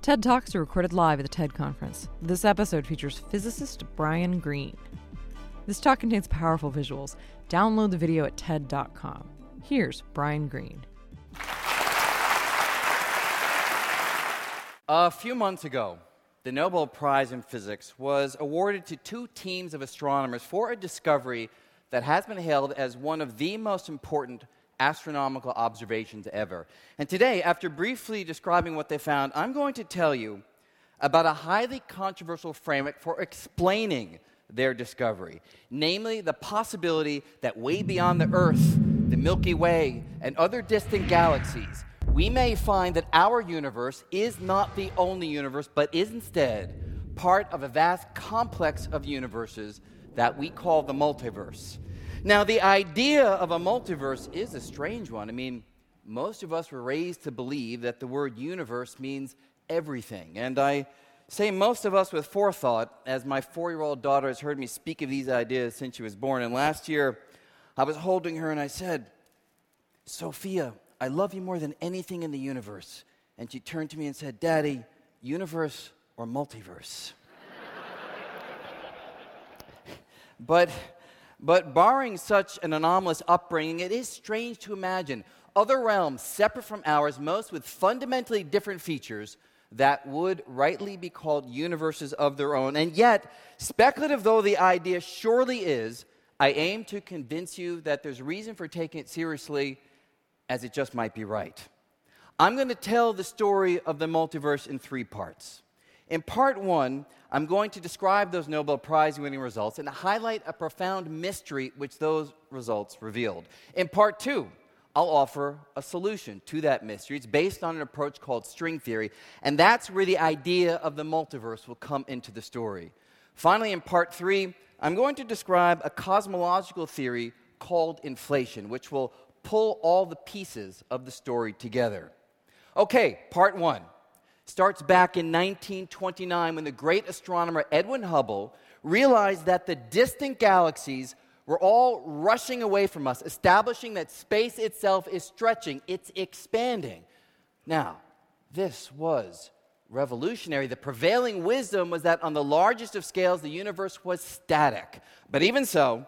TED Talks are recorded live at the TED Conference. This episode features physicist Brian Greene. This talk contains powerful visuals. Download the video at TED.com. Here's Brian Greene. A few months ago, the Nobel Prize in Physics was awarded to two teams of astronomers for a discovery that has been hailed as one of the most important astronomical observations ever. And today, after briefly describing what they found, I'm going to tell you about a highly controversial framework for explaining their discovery, namely the possibility that way beyond the Earth, the Milky Way, and other distant galaxies, we may find that our universe is not the only universe, but is instead part of a vast complex of universes that we call the multiverse. Now, the idea of a multiverse is a strange one. I mean, most of us were raised to believe that the word universe means everything. And I say most of us with forethought, as my four year old daughter has heard me speak of these ideas since she was born. And last year, I was holding her and I said, Sophia, I love you more than anything in the universe. And she turned to me and said, Daddy, universe or multiverse? but but barring such an anomalous upbringing, it is strange to imagine other realms separate from ours, most with fundamentally different features that would rightly be called universes of their own. And yet, speculative though the idea surely is, I aim to convince you that there's reason for taking it seriously as it just might be right. I'm going to tell the story of the multiverse in three parts. In part one, I'm going to describe those Nobel Prize winning results and highlight a profound mystery which those results revealed. In part two, I'll offer a solution to that mystery. It's based on an approach called string theory, and that's where the idea of the multiverse will come into the story. Finally, in part three, I'm going to describe a cosmological theory called inflation, which will pull all the pieces of the story together. Okay, part one starts back in 1929 when the great astronomer Edwin Hubble realized that the distant galaxies were all rushing away from us, establishing that space itself is stretching, it's expanding. Now, this was revolutionary. The prevailing wisdom was that on the largest of scales, the universe was static. But even so,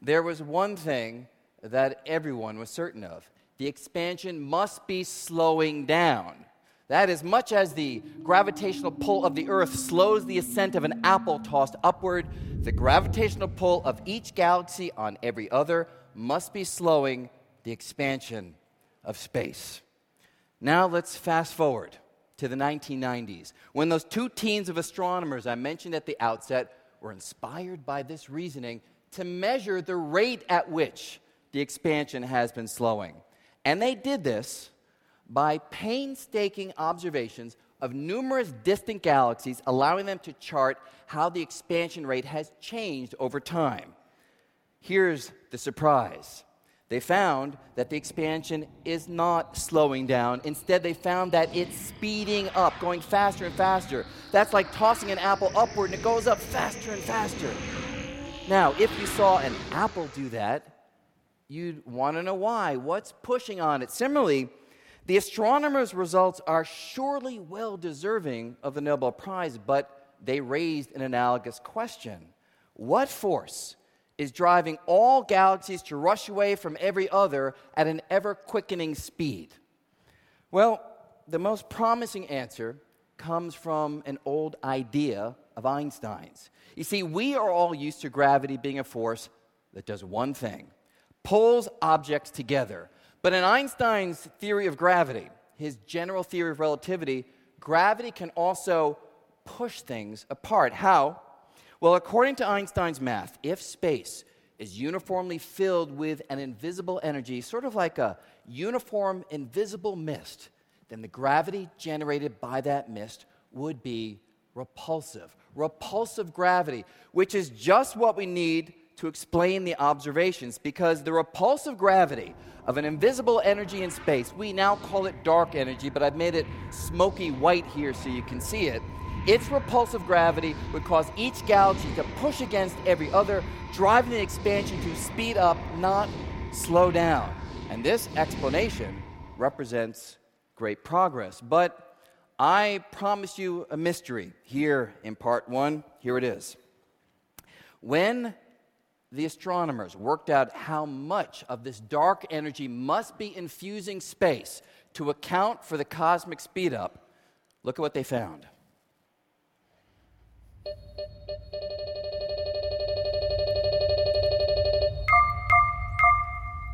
there was one thing that everyone was certain of the expansion must be slowing down. That is, much as the gravitational pull of the Earth slows the ascent of an apple tossed upward, the gravitational pull of each galaxy on every other must be slowing the expansion of space. Now let's fast forward to the 1990s, when those two teams of astronomers I mentioned at the outset were inspired by this reasoning to measure the rate at which the expansion has been slowing. And they did this by painstaking observations of numerous distant galaxies, allowing them to chart how the expansion rate has changed over time. Here's the surprise they found that the expansion is not slowing down. Instead, they found that it's speeding up, going faster and faster. That's like tossing an apple upward and it goes up faster and faster. Now, if you saw an apple do that, you'd want to know why. What's pushing on it? Similarly, the astronomers' results are surely well deserving of the Nobel Prize, but they raised an analogous question. What force is driving all galaxies to rush away from every other at an ever quickening speed? Well, the most promising answer comes from an old idea of Einstein's. You see, we are all used to gravity being a force that does one thing pulls objects together. But in Einstein's theory of gravity, his general theory of relativity, gravity can also push things apart. How? Well, according to Einstein's math, if space is uniformly filled with an invisible energy, sort of like a uniform invisible mist, then the gravity generated by that mist would be repulsive. Repulsive gravity, which is just what we need to explain the observations because the repulsive gravity of an invisible energy in space, we now call it dark energy, but I've made it smoky white here so you can see it. Its repulsive gravity would cause each galaxy to push against every other, driving the expansion to speed up, not slow down. And this explanation represents great progress. But I promise you a mystery here in part one. Here it is. When the astronomers worked out how much of this dark energy must be infusing space to account for the cosmic speedup, look at what they found.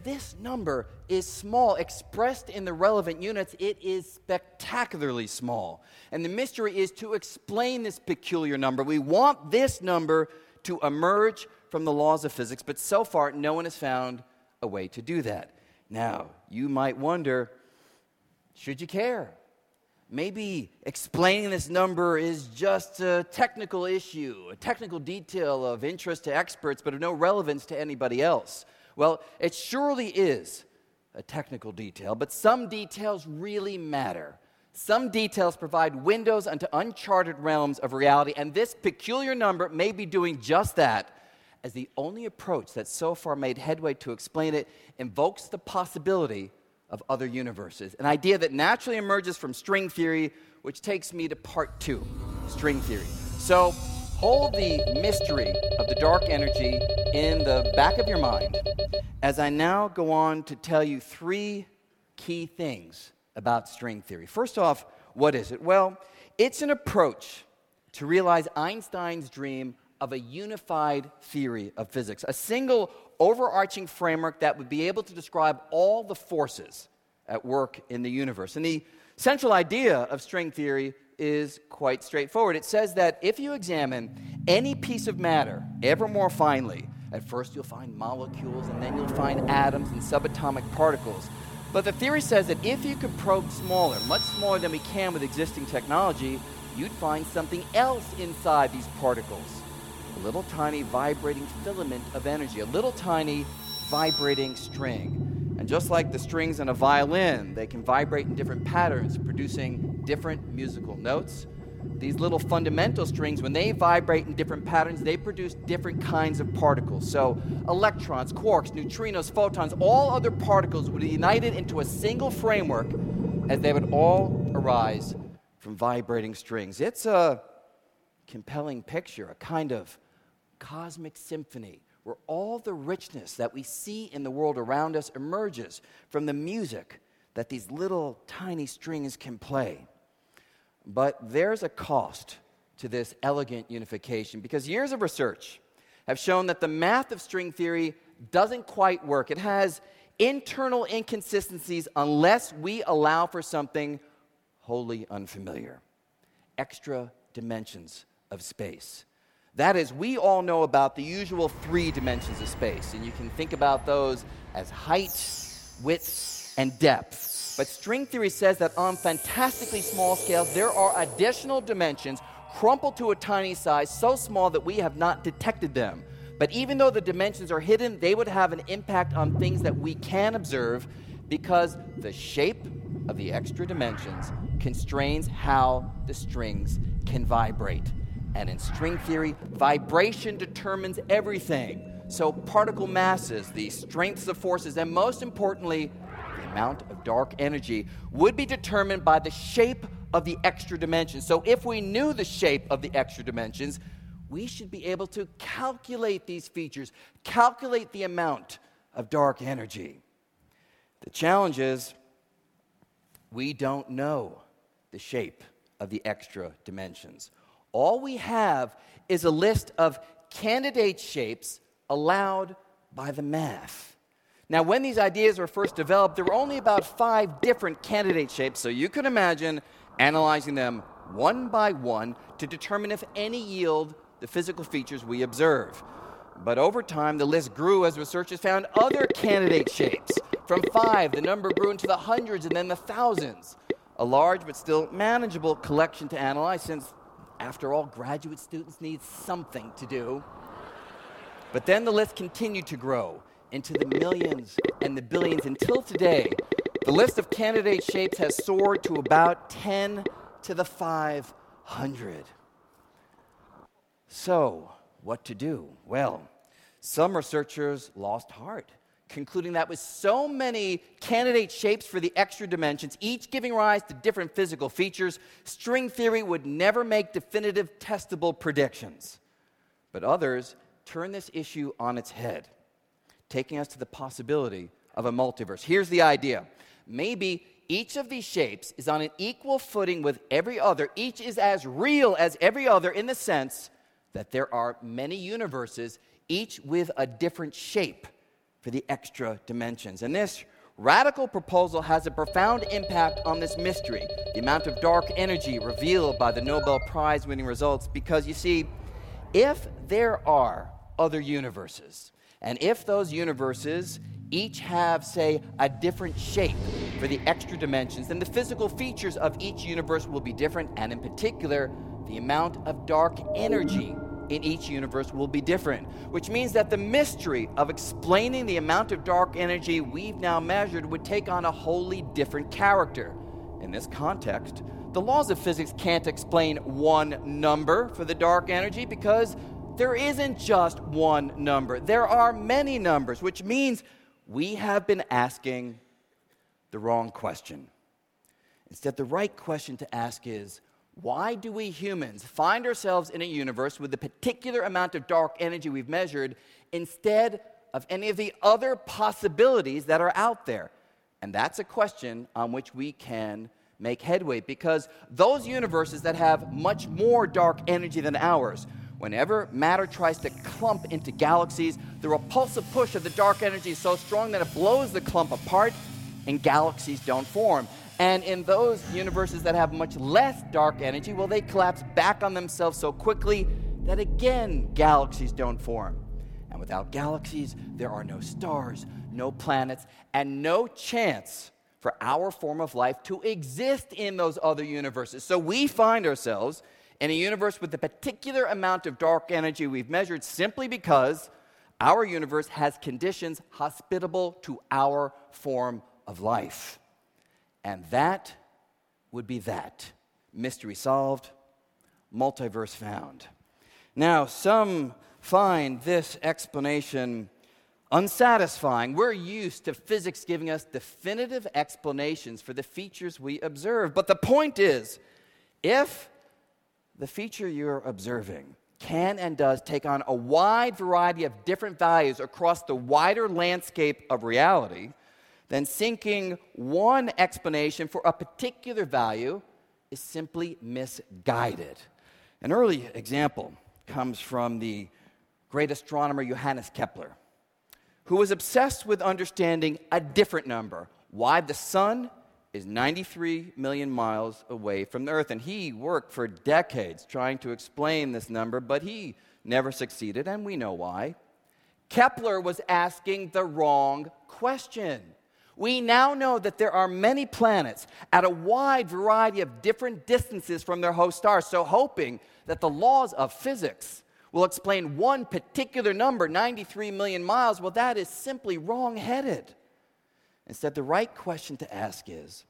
this number is small. Expressed in the relevant units, it is spectacularly small. And the mystery is to explain this peculiar number. We want this number to emerge from the laws of physics, but so far, no one has found a way to do that. Now, you might wonder should you care? Maybe explaining this number is just a technical issue, a technical detail of interest to experts, but of no relevance to anybody else. Well, it surely is a technical detail, but some details really matter. Some details provide windows into uncharted realms of reality, and this peculiar number may be doing just that, as the only approach that so far made headway to explain it invokes the possibility of other universes, an idea that naturally emerges from string theory, which takes me to part two string theory. So, hold the mystery of the dark energy in the back of your mind as I now go on to tell you three key things about string theory. First off, what is it? Well, it's an approach to realize Einstein's dream of a unified theory of physics, a single overarching framework that would be able to describe all the forces at work in the universe. And the central idea of string theory is quite straightforward. It says that if you examine any piece of matter ever more finely, at first, you'll find molecules, and then you'll find atoms and subatomic particles. But the theory says that if you could probe smaller, much smaller than we can with existing technology, you'd find something else inside these particles a little tiny vibrating filament of energy, a little tiny vibrating string. And just like the strings in a violin, they can vibrate in different patterns, producing different musical notes. These little fundamental strings, when they vibrate in different patterns, they produce different kinds of particles. So, electrons, quarks, neutrinos, photons, all other particles would be united into a single framework as they would all arise from vibrating strings. It's a compelling picture, a kind of cosmic symphony where all the richness that we see in the world around us emerges from the music that these little tiny strings can play. But there's a cost to this elegant unification because years of research have shown that the math of string theory doesn't quite work. It has internal inconsistencies unless we allow for something wholly unfamiliar extra dimensions of space. That is, we all know about the usual three dimensions of space, and you can think about those as height, width, and depth. But string theory says that on fantastically small scales, there are additional dimensions crumpled to a tiny size, so small that we have not detected them. But even though the dimensions are hidden, they would have an impact on things that we can observe because the shape of the extra dimensions constrains how the strings can vibrate. And in string theory, vibration determines everything. So, particle masses, the strengths of forces, and most importantly, the amount of dark energy would be determined by the shape of the extra dimensions. So, if we knew the shape of the extra dimensions, we should be able to calculate these features, calculate the amount of dark energy. The challenge is we don't know the shape of the extra dimensions. All we have is a list of candidate shapes allowed by the math. Now, when these ideas were first developed, there were only about five different candidate shapes, so you can imagine analyzing them one by one to determine if any yield the physical features we observe. But over time, the list grew as researchers found other candidate shapes. From five, the number grew into the hundreds and then the thousands. A large but still manageable collection to analyze, since, after all, graduate students need something to do. But then the list continued to grow into the millions and the billions until today. The list of candidate shapes has soared to about 10 to the 500. So, what to do? Well, some researchers lost heart. Concluding that with so many candidate shapes for the extra dimensions, each giving rise to different physical features, string theory would never make definitive testable predictions. But others turn this issue on its head, taking us to the possibility of a multiverse. Here's the idea maybe each of these shapes is on an equal footing with every other, each is as real as every other in the sense that there are many universes, each with a different shape for the extra dimensions. And this radical proposal has a profound impact on this mystery, the amount of dark energy revealed by the Nobel Prize winning results, because you see, if there are other universes, and if those universes each have, say, a different shape for the extra dimensions, then the physical features of each universe will be different, and in particular, the amount of dark energy in each universe will be different, which means that the mystery of explaining the amount of dark energy we've now measured would take on a wholly different character. In this context, the laws of physics can't explain one number for the dark energy because there isn't just one number. There are many numbers, which means we have been asking the wrong question. Instead, the right question to ask is why do we humans find ourselves in a universe with the particular amount of dark energy we've measured instead of any of the other possibilities that are out there? And that's a question on which we can make headway because those universes that have much more dark energy than ours, whenever matter tries to clump into galaxies, the repulsive push of the dark energy is so strong that it blows the clump apart and galaxies don't form. And in those universes that have much less dark energy, well, they collapse back on themselves so quickly that again, galaxies don't form. And without galaxies, there are no stars, no planets, and no chance for our form of life to exist in those other universes. So we find ourselves in a universe with a particular amount of dark energy we've measured simply because our universe has conditions hospitable to our form of life. And that would be that. Mystery solved, multiverse found. Now, some find this explanation unsatisfying. We're used to physics giving us definitive explanations for the features we observe. But the point is if the feature you're observing can and does take on a wide variety of different values across the wider landscape of reality, then sinking one explanation for a particular value is simply misguided. An early example comes from the great astronomer Johannes Kepler, who was obsessed with understanding a different number why the sun is 93 million miles away from the Earth. And he worked for decades trying to explain this number, but he never succeeded, and we know why. Kepler was asking the wrong question. We now know that there are many planets at a wide variety of different distances from their host stars. So, hoping that the laws of physics will explain one particular number, 93 million miles, well, that is simply wrong headed. Instead, the right question to ask is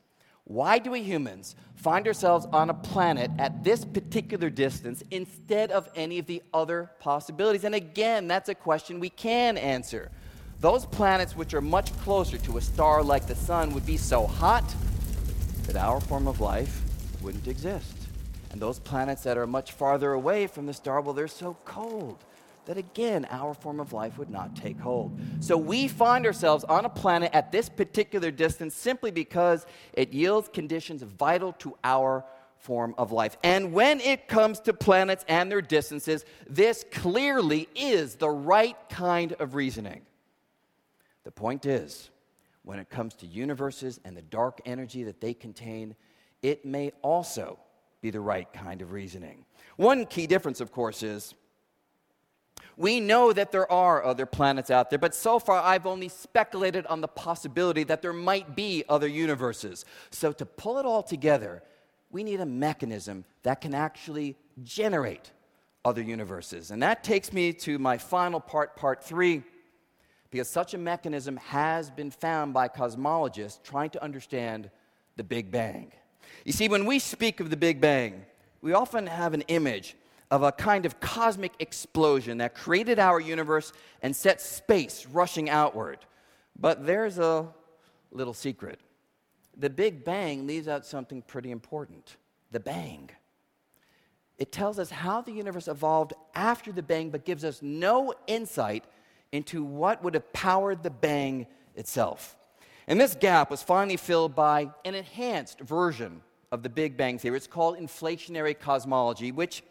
why do we humans find ourselves on a planet at this particular distance instead of any of the other possibilities? And again, that's a question we can answer. Those planets which are much closer to a star like the sun would be so hot that our form of life wouldn't exist. And those planets that are much farther away from the star, well, they're so cold that again, our form of life would not take hold. So we find ourselves on a planet at this particular distance simply because it yields conditions vital to our form of life. And when it comes to planets and their distances, this clearly is the right kind of reasoning. The point is, when it comes to universes and the dark energy that they contain, it may also be the right kind of reasoning. One key difference, of course, is we know that there are other planets out there, but so far I've only speculated on the possibility that there might be other universes. So, to pull it all together, we need a mechanism that can actually generate other universes. And that takes me to my final part, part three because such a mechanism has been found by cosmologists trying to understand the Big Bang. You see, when we speak of the Big Bang, we often have an image of a kind of cosmic explosion that created our universe and set space rushing outward. But there's a little secret. The Big Bang leaves out something pretty important the bang. It tells us how the universe evolved after the bang, but gives us no insight into what would have powered the bang itself. And this gap was finally filled by an enhanced version of the Big Bang Theory. It's called inflationary cosmology, which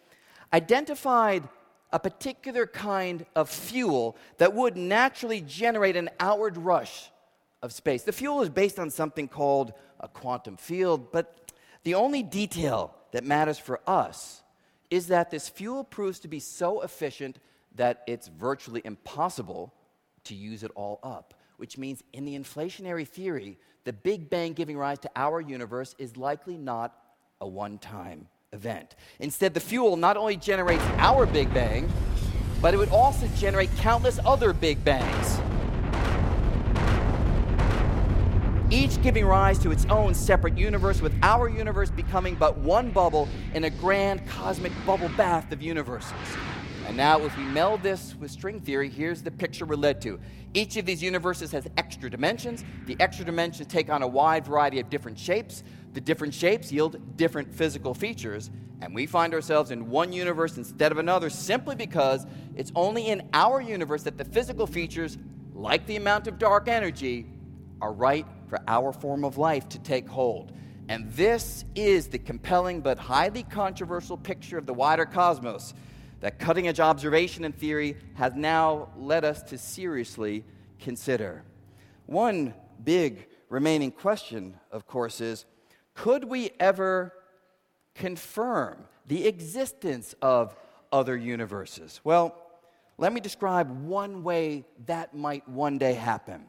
identified a particular kind of fuel that would naturally generate an outward rush of space. The fuel is based on something called a quantum field, but the only detail that matters for us is that this fuel proves to be so efficient that it's virtually impossible to use it all up, which means in the inflationary theory, the Big Bang giving rise to our universe is likely not a one time event. Instead, the fuel not only generates our Big Bang, but it would also generate countless other Big Bangs. Each giving rise to its own separate universe, with our universe becoming but one bubble in a grand cosmic bubble bath of universes. And now, as we meld this with string theory, here's the picture we're led to. Each of these universes has extra dimensions. The extra dimensions take on a wide variety of different shapes. The different shapes yield different physical features. And we find ourselves in one universe instead of another simply because it's only in our universe that the physical features, like the amount of dark energy, are right for our form of life to take hold. And this is the compelling but highly controversial picture of the wider cosmos that cutting edge observation and theory has now led us to seriously consider. One big remaining question, of course, is could we ever confirm the existence of other universes? Well, let me describe one way that might one day happen.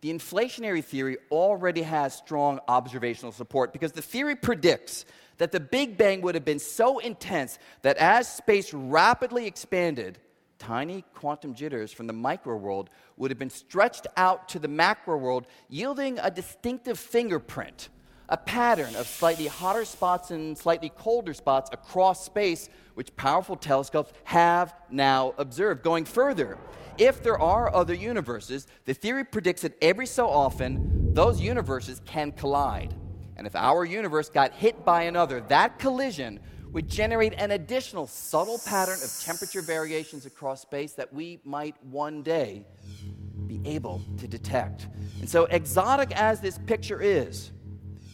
The inflationary theory already has strong observational support because the theory predicts that the Big Bang would have been so intense that as space rapidly expanded, tiny quantum jitters from the micro world would have been stretched out to the macro world, yielding a distinctive fingerprint, a pattern of slightly hotter spots and slightly colder spots across space, which powerful telescopes have now observed. Going further, if there are other universes, the theory predicts that every so often those universes can collide. And if our universe got hit by another, that collision would generate an additional subtle pattern of temperature variations across space that we might one day be able to detect. And so, exotic as this picture is,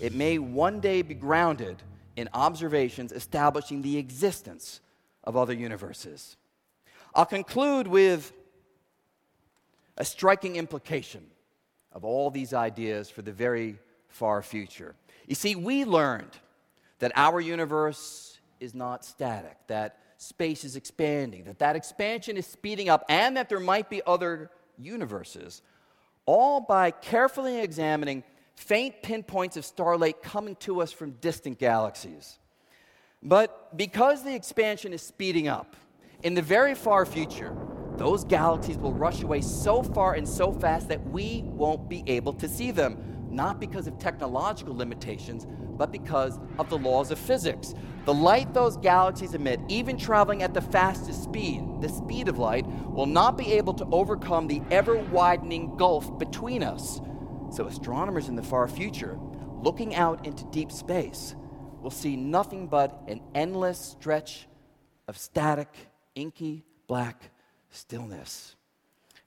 it may one day be grounded in observations establishing the existence of other universes. I'll conclude with a striking implication of all these ideas for the very far future. You see, we learned that our universe is not static, that space is expanding, that that expansion is speeding up, and that there might be other universes, all by carefully examining faint pinpoints of starlight coming to us from distant galaxies. But because the expansion is speeding up, in the very far future, those galaxies will rush away so far and so fast that we won't be able to see them not because of technological limitations, but because of the laws of physics. The light those galaxies emit, even traveling at the fastest speed, the speed of light, will not be able to overcome the ever widening gulf between us. So, astronomers in the far future, looking out into deep space, will see nothing but an endless stretch of static, inky, black stillness.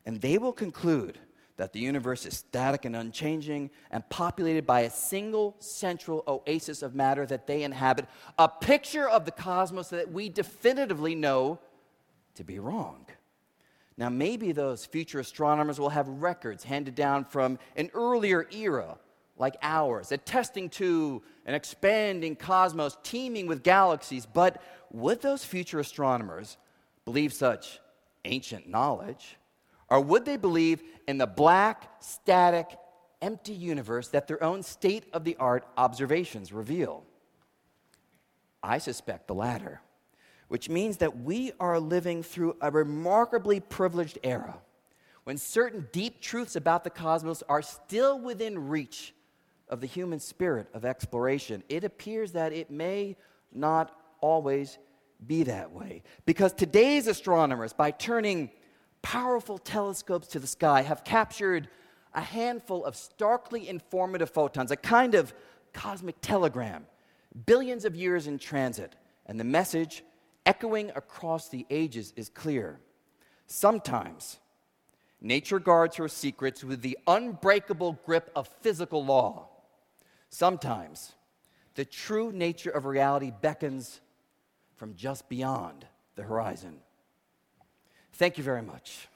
And they will conclude that the universe is static and unchanging and populated by a single central oasis of matter that they inhabit, a picture of the cosmos that we definitively know to be wrong. Now, maybe those future astronomers will have records handed down from an earlier era like ours, attesting to an expanding cosmos teeming with galaxies, but would those future astronomers believe such ancient knowledge? Or would they believe in the black, static, empty universe that their own state of the art observations reveal? I suspect the latter, which means that we are living through a remarkably privileged era when certain deep truths about the cosmos are still within reach of the human spirit of exploration. It appears that it may not always be that way because today's astronomers, by turning powerful telescopes to the sky have captured a handful of starkly informative photons, a kind of cosmic telegram, billions of years in transit, and the message echoing across the ages is clear. Sometimes nature guards her secrets with the unbreakable grip of physical law. Sometimes the true nature of reality beckons from just beyond the horizon. Thank you very much.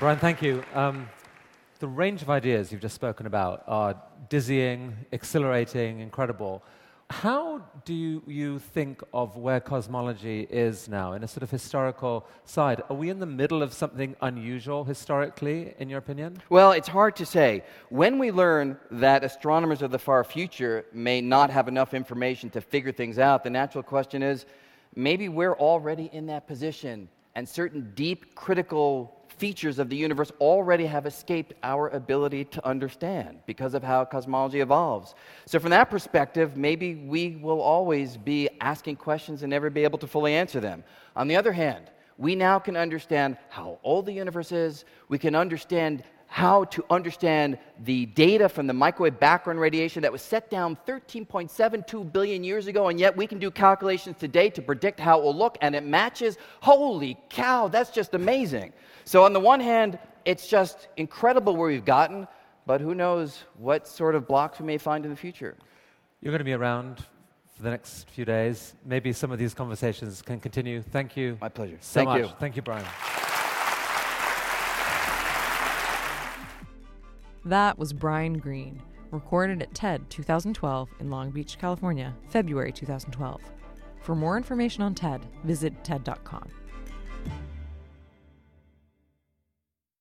Brian, thank you. Um, the range of ideas you've just spoken about are dizzying, exhilarating, incredible. How do you, think of where cosmology is now in a sort of historical side? Are we in the middle of something unusual historically, in your opinion? Well, it's hard to say. When we learn that astronomers of the far future may not have enough information to figure things out, the natural question is maybe we're already in that position and certain deep critical features of the universe already have escaped our ability to understand because of how cosmology evolves. So, from that perspective, maybe we will always be asking questions and never be able to fully answer them. On the other hand, we now can understand how old the universe is, we can understand how to understand the data from the microwave background radiation that was set down 13.72 billion years ago, and yet we can do calculations today to predict how it will look, and it matches. Holy cow, that's just amazing. So, on the one hand, it's just incredible where we've gotten, but who knows what sort of blocks we may find in the future. You're going to be around for the next few days. Maybe some of these conversations can continue. Thank you. My pleasure. So Thank much. you. Thank you, Brian. That was Brian Greene, recorded at TED 2012 in Long Beach, California, February 2012. For more information on TED, visit TED.com.